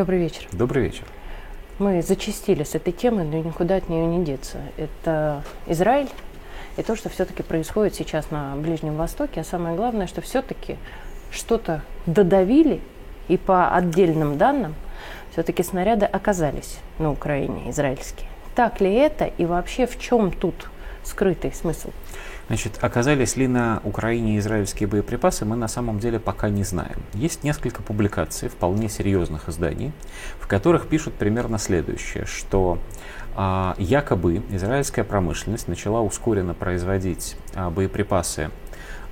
Добрый вечер. Добрый вечер. Мы зачастили с этой темы, но никуда от нее не деться. Это Израиль и то, что все-таки происходит сейчас на Ближнем Востоке. А самое главное, что все-таки что-то додавили, и по отдельным данным все-таки снаряды оказались на Украине, израильские. Так ли это и вообще в чем тут скрытый смысл? Значит, оказались ли на Украине израильские боеприпасы, мы на самом деле пока не знаем. Есть несколько публикаций, вполне серьезных изданий, в которых пишут примерно следующее, что а, якобы израильская промышленность начала ускоренно производить а, боеприпасы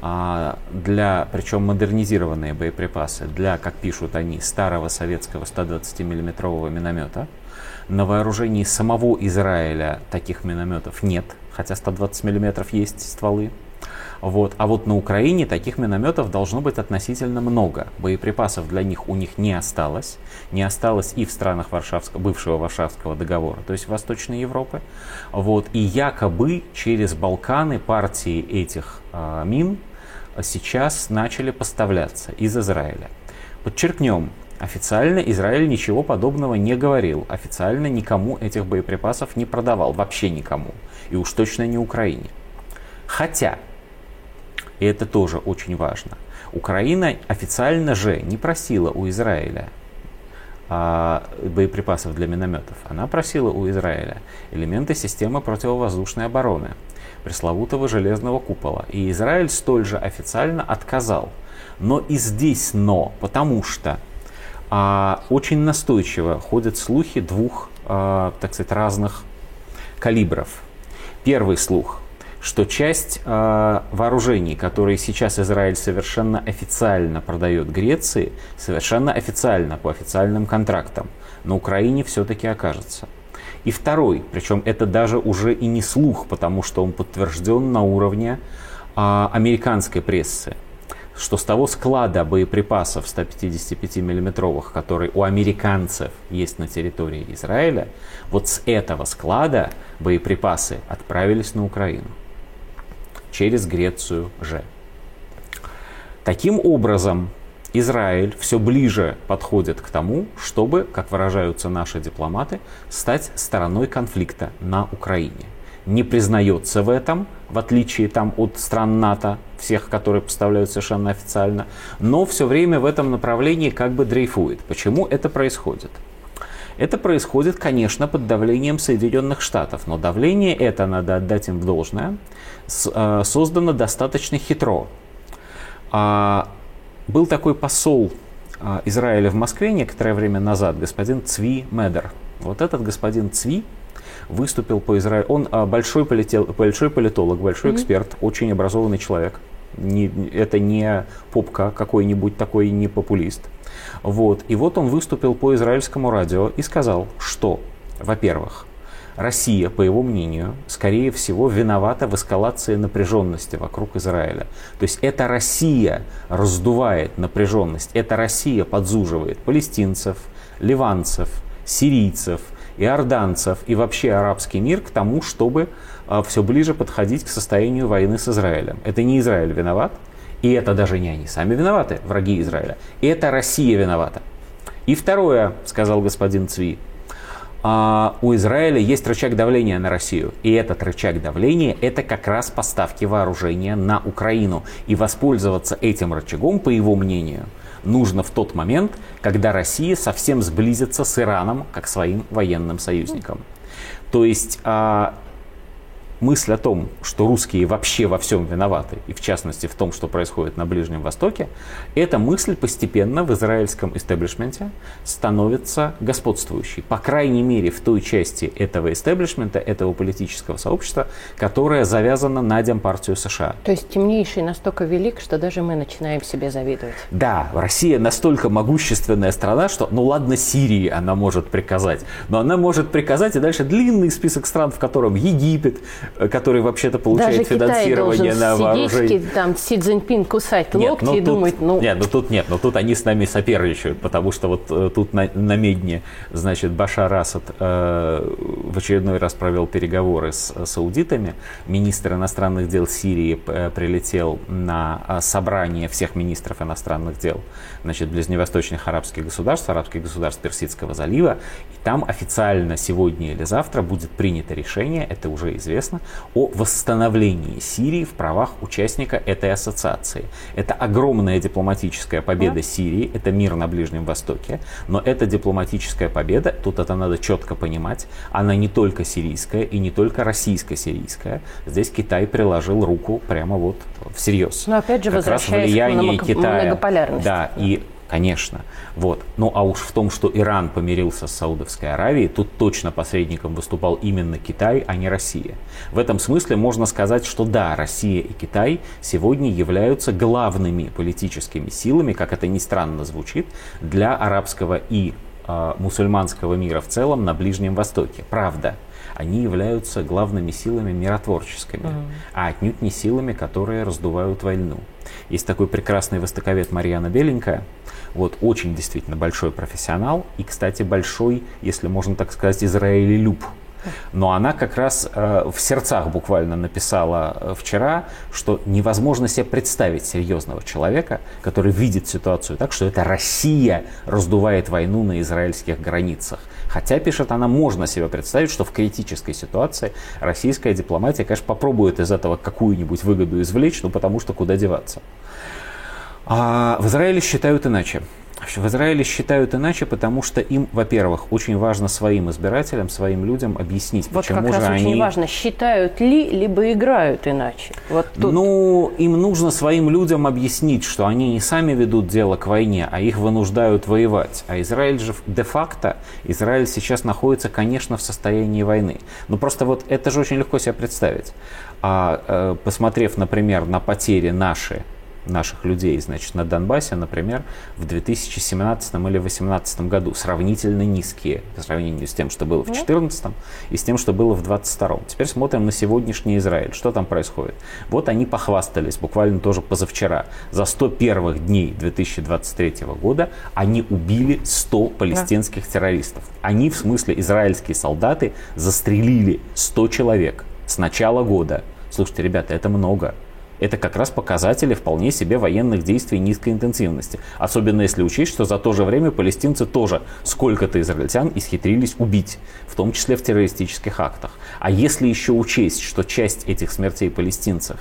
а, для, причем модернизированные боеприпасы, для, как пишут они, старого советского 120 миллиметрового миномета. На вооружении самого Израиля таких минометов нет, хотя 120 миллиметров есть стволы. Вот. А вот на Украине таких минометов должно быть относительно много. Боеприпасов для них у них не осталось. Не осталось и в странах Варшавского, бывшего Варшавского договора, то есть Восточной Европы. Вот. И якобы через Балканы партии этих э, мин сейчас начали поставляться из Израиля. Подчеркнем, Официально Израиль ничего подобного не говорил. Официально никому этих боеприпасов не продавал. Вообще никому. И уж точно не Украине. Хотя, и это тоже очень важно, Украина официально же не просила у Израиля а, боеприпасов для минометов. Она просила у Израиля элементы системы противовоздушной обороны, пресловутого железного купола. И Израиль столь же официально отказал. Но и здесь но, потому что а, очень настойчиво ходят слухи двух, а, так сказать, разных калибров. Первый слух, что часть а, вооружений, которые сейчас Израиль совершенно официально продает Греции, совершенно официально, по официальным контрактам, на Украине все-таки окажется. И второй, причем это даже уже и не слух, потому что он подтвержден на уровне а, американской прессы что с того склада боеприпасов 155-миллиметровых, который у американцев есть на территории Израиля, вот с этого склада боеприпасы отправились на Украину через Грецию же. Таким образом, Израиль все ближе подходит к тому, чтобы, как выражаются наши дипломаты, стать стороной конфликта на Украине не признается в этом, в отличие там, от стран НАТО, всех, которые поставляют совершенно официально, но все время в этом направлении как бы дрейфует. Почему это происходит? Это происходит, конечно, под давлением Соединенных Штатов, но давление это, надо отдать им должное, э, создано достаточно хитро. А, был такой посол а, Израиля в Москве некоторое время назад, господин Цви Медер. Вот этот господин Цви выступил по Израилю. Он а, большой, полетел, большой политолог, большой mm-hmm. эксперт, очень образованный человек. Не, это не попка какой-нибудь такой, не популист. Вот. И вот он выступил по израильскому радио и сказал, что, во-первых, Россия, по его мнению, скорее всего, виновата в эскалации напряженности вокруг Израиля. То есть это Россия раздувает напряженность, это Россия подзуживает палестинцев, ливанцев, сирийцев – иорданцев и вообще арабский мир к тому, чтобы а, все ближе подходить к состоянию войны с Израилем. Это не Израиль виноват, и это даже не они сами виноваты, враги Израиля. И это Россия виновата. И второе, сказал господин Цви, а, у Израиля есть рычаг давления на Россию. И этот рычаг давления – это как раз поставки вооружения на Украину. И воспользоваться этим рычагом, по его мнению – нужно в тот момент, когда Россия совсем сблизится с Ираном как своим военным союзником. То есть а, мысль о том, что русские вообще во всем виноваты, и в частности в том, что происходит на Ближнем Востоке, эта мысль постепенно в израильском истеблишменте становится господствующей. По крайней мере, в той части этого истеблишмента, этого политического сообщества, которая завязана на демпартию США. То есть темнейший настолько велик, что даже мы начинаем себе завидовать. Да, Россия настолько могущественная страна, что, ну ладно, Сирии она может приказать, но она может приказать и дальше длинный список стран, в котором Египет, который вообще-то получает Даже финансирование на вооружение. там Си Цзиньпин кусать локти нет, ну, и тут, думать, ну... Нет, ну тут нет, но тут они с нами соперничают, потому что вот э, тут на, на Медне, значит, Башар Асад э, в очередной раз провел переговоры с саудитами. Министр иностранных дел Сирии э, прилетел на э, собрание всех министров иностранных дел, значит, ближневосточных арабских государств, арабских государств Персидского залива, и там официально сегодня или завтра будет принято решение, это уже известно, о восстановлении Сирии в правах участника этой ассоциации. Это огромная дипломатическая победа да. Сирии, это мир на Ближнем Востоке, но эта дипломатическая победа, тут это надо четко понимать, она не только сирийская и не только российско-сирийская. Здесь Китай приложил руку прямо вот всерьез. Но опять же, как раз влияние Китая. Да, и Конечно. Вот. Ну а уж в том, что Иран помирился с Саудовской Аравией, тут точно посредником выступал именно Китай, а не Россия. В этом смысле можно сказать, что да, Россия и Китай сегодня являются главными политическими силами, как это ни странно звучит, для арабского и э, мусульманского мира в целом на Ближнем Востоке. Правда они являются главными силами миротворческими, mm а отнюдь не силами, которые раздувают войну. Есть такой прекрасный востоковед Марьяна Беленькая, вот, очень действительно большой профессионал и, кстати, большой, если можно так сказать, израилелюб. Но она как раз э, в сердцах буквально написала э, вчера, что невозможно себе представить серьезного человека, который видит ситуацию так, что это Россия раздувает войну на израильских границах. Хотя, пишет она, можно себе представить, что в критической ситуации российская дипломатия, конечно, попробует из этого какую-нибудь выгоду извлечь, ну потому что куда деваться. А в Израиле считают иначе. В Израиле считают иначе, потому что им, во-первых, очень важно своим избирателям, своим людям объяснить, вот почему как же раз они... очень важно, считают ли, либо играют иначе. Вот тут... Ну, им нужно своим людям объяснить, что они не сами ведут дело к войне, а их вынуждают воевать. А Израиль же де-факто, Израиль сейчас находится, конечно, в состоянии войны. Но просто вот это же очень легко себе представить. А э, посмотрев, например, на потери наши наших людей, значит, на Донбассе, например, в 2017 или 2018 году сравнительно низкие по сравнению с тем, что было в 2014 и с тем, что было в 2022. Теперь смотрим на сегодняшний Израиль. Что там происходит? Вот они похвастались буквально тоже позавчера. За 100 первых дней 2023 года они убили 100 палестинских да. террористов. Они, в смысле израильские солдаты, застрелили 100 человек с начала года. Слушайте, ребята, это много это как раз показатели вполне себе военных действий низкой интенсивности. Особенно если учесть, что за то же время палестинцы тоже сколько-то израильтян исхитрились убить, в том числе в террористических актах. А если еще учесть, что часть этих смертей палестинцев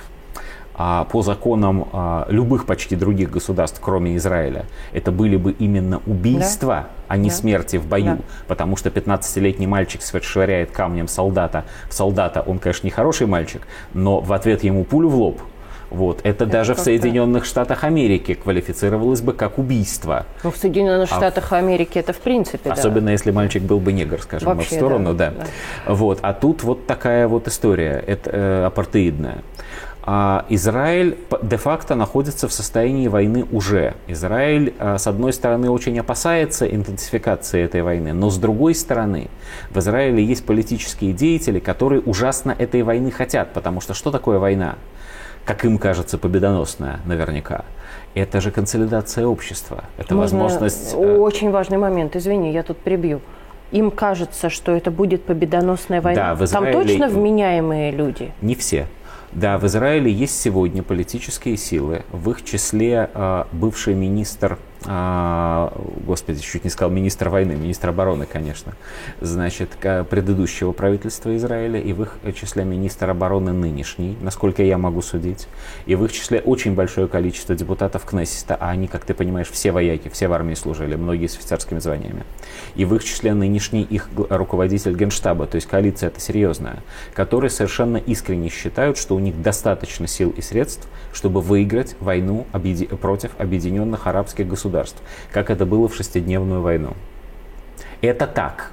а, по законам а, любых почти других государств, кроме Израиля, это были бы именно убийства, да? а не да. смерти в бою. Да. Потому что 15-летний мальчик швыряет камнем солдата. Солдата, он, конечно, не хороший мальчик, но в ответ ему пулю в лоб – вот. Это, это даже в Соединенных Штатах Америки квалифицировалось бы как убийство. Ну, в Соединенных а Штатах Америки это в принципе, Особенно да. если мальчик был бы негр, скажем, Вообще, в сторону, да. да. да. Вот. А тут вот такая вот история, это э, апартеидная. А Израиль де-факто находится в состоянии войны уже. Израиль, э, с одной стороны, очень опасается интенсификации этой войны, но с другой стороны, в Израиле есть политические деятели, которые ужасно этой войны хотят, потому что что такое война? Как им кажется, победоносная наверняка. Это же консолидация общества. Это Можно возможность... Э, очень важный момент, извини, я тут прибью. Им кажется, что это будет победоносная война. Да, в Израиле... Там точно вменяемые люди? Не все. Да, в Израиле есть сегодня политические силы, в их числе э, бывший министр господи, чуть не сказал министр войны, министр обороны, конечно, значит, предыдущего правительства Израиля, и в их числе министр обороны нынешний, насколько я могу судить, и в их числе очень большое количество депутатов Кнессета, а они, как ты понимаешь, все вояки, все в армии служили, многие с офицерскими званиями, и в их числе нынешний их руководитель генштаба, то есть коалиция это серьезная, которые совершенно искренне считают, что у них достаточно сил и средств, чтобы выиграть войну против объединенных арабских государств государств, как это было в шестидневную войну. Это так.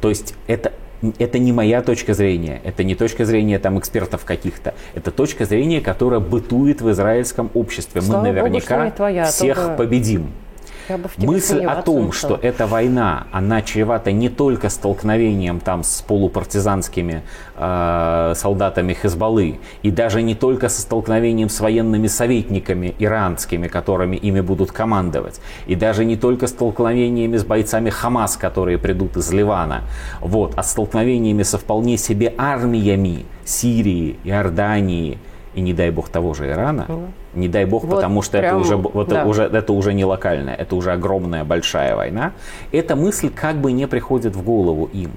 То есть это это не моя точка зрения, это не точка зрения там экспертов каких-то, это точка зрения, которая бытует в израильском обществе. Слава Мы наверняка Богу, твоя, а всех только... победим. Мысль о том, что эта война, она чревата не только столкновением там с полупартизанскими э, солдатами Хезбаллы, и даже не только со столкновением с военными советниками иранскими, которыми ими будут командовать, и даже не только столкновениями с бойцами Хамас, которые придут из Ливана, вот, а столкновениями со вполне себе армиями Сирии, Иордании, и не дай бог того же Ирана, mm. не дай бог, вот потому что прям, это уже, вот да. уже, это уже не локальная, это уже огромная большая война, эта мысль как бы не приходит в голову им.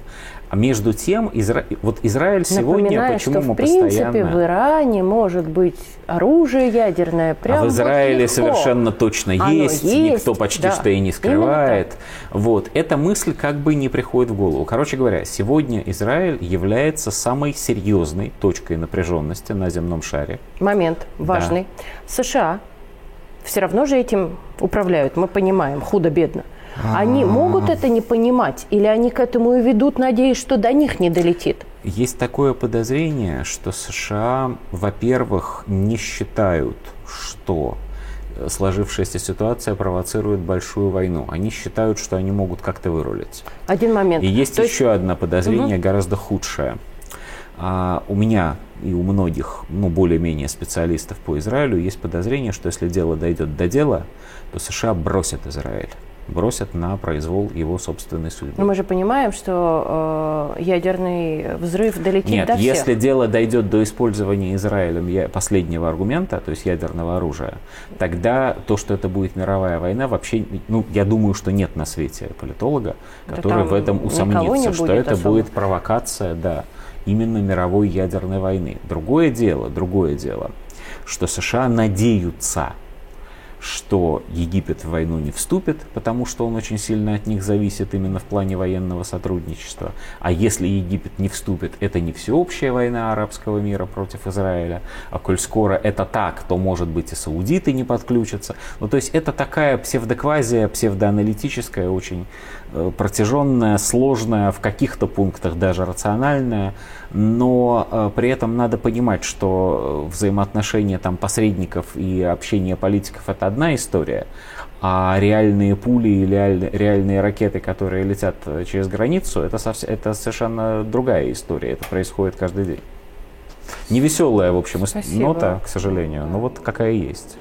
А между тем, Изра... вот Израиль сегодня, Напоминаю, почему что, мы в принципе, постоянно... в Иране может быть оружие ядерное прямо А в Израиле вот совершенно точно Оно есть, есть, никто почти да. что и не скрывает. Вот, эта мысль как бы не приходит в голову. Короче говоря, сегодня Израиль является самой серьезной точкой напряженности на земном шаре. Момент важный. Да. США все равно же этим управляют, мы понимаем, худо-бедно. Они могут это не понимать или они к этому и ведут, надеясь, что до них не долетит? Есть такое подозрение, что США, во-первых, не считают, что сложившаяся ситуация провоцирует большую войну. Они считают, что они могут как-то вырулить. Один момент. И есть То еще есть... одно подозрение, угу. гораздо худшее. А, у меня и у многих, ну, более-менее специалистов по Израилю есть подозрение, что если дело дойдет до дела, то США бросят Израиль бросят на произвол его собственной судьбы. Но мы же понимаем, что э, ядерный взрыв долетит Нет, до всех. если дело дойдет до использования Израилем последнего аргумента, то есть ядерного оружия, тогда то, что это будет мировая война, вообще, ну, я думаю, что нет на свете политолога, который да в этом усомнится, что это особо. будет провокация, да, именно мировой ядерной войны. Другое дело, другое дело, что США надеются что Египет в войну не вступит, потому что он очень сильно от них зависит именно в плане военного сотрудничества. А если Египет не вступит, это не всеобщая война арабского мира против Израиля. А коль скоро это так, то, может быть, и саудиты не подключатся. Ну, то есть это такая псевдоквазия, псевдоаналитическая, очень протяженная, сложная, в каких-то пунктах даже рациональная. Но э, при этом надо понимать, что взаимоотношения там, посредников и общение политиков это одна история, а реальные пули и реальные, реальные ракеты, которые летят э, через границу, это, совсем, это совершенно другая история. Это происходит каждый день. Невеселая, в общем, Спасибо. нота, к сожалению, но вот какая есть.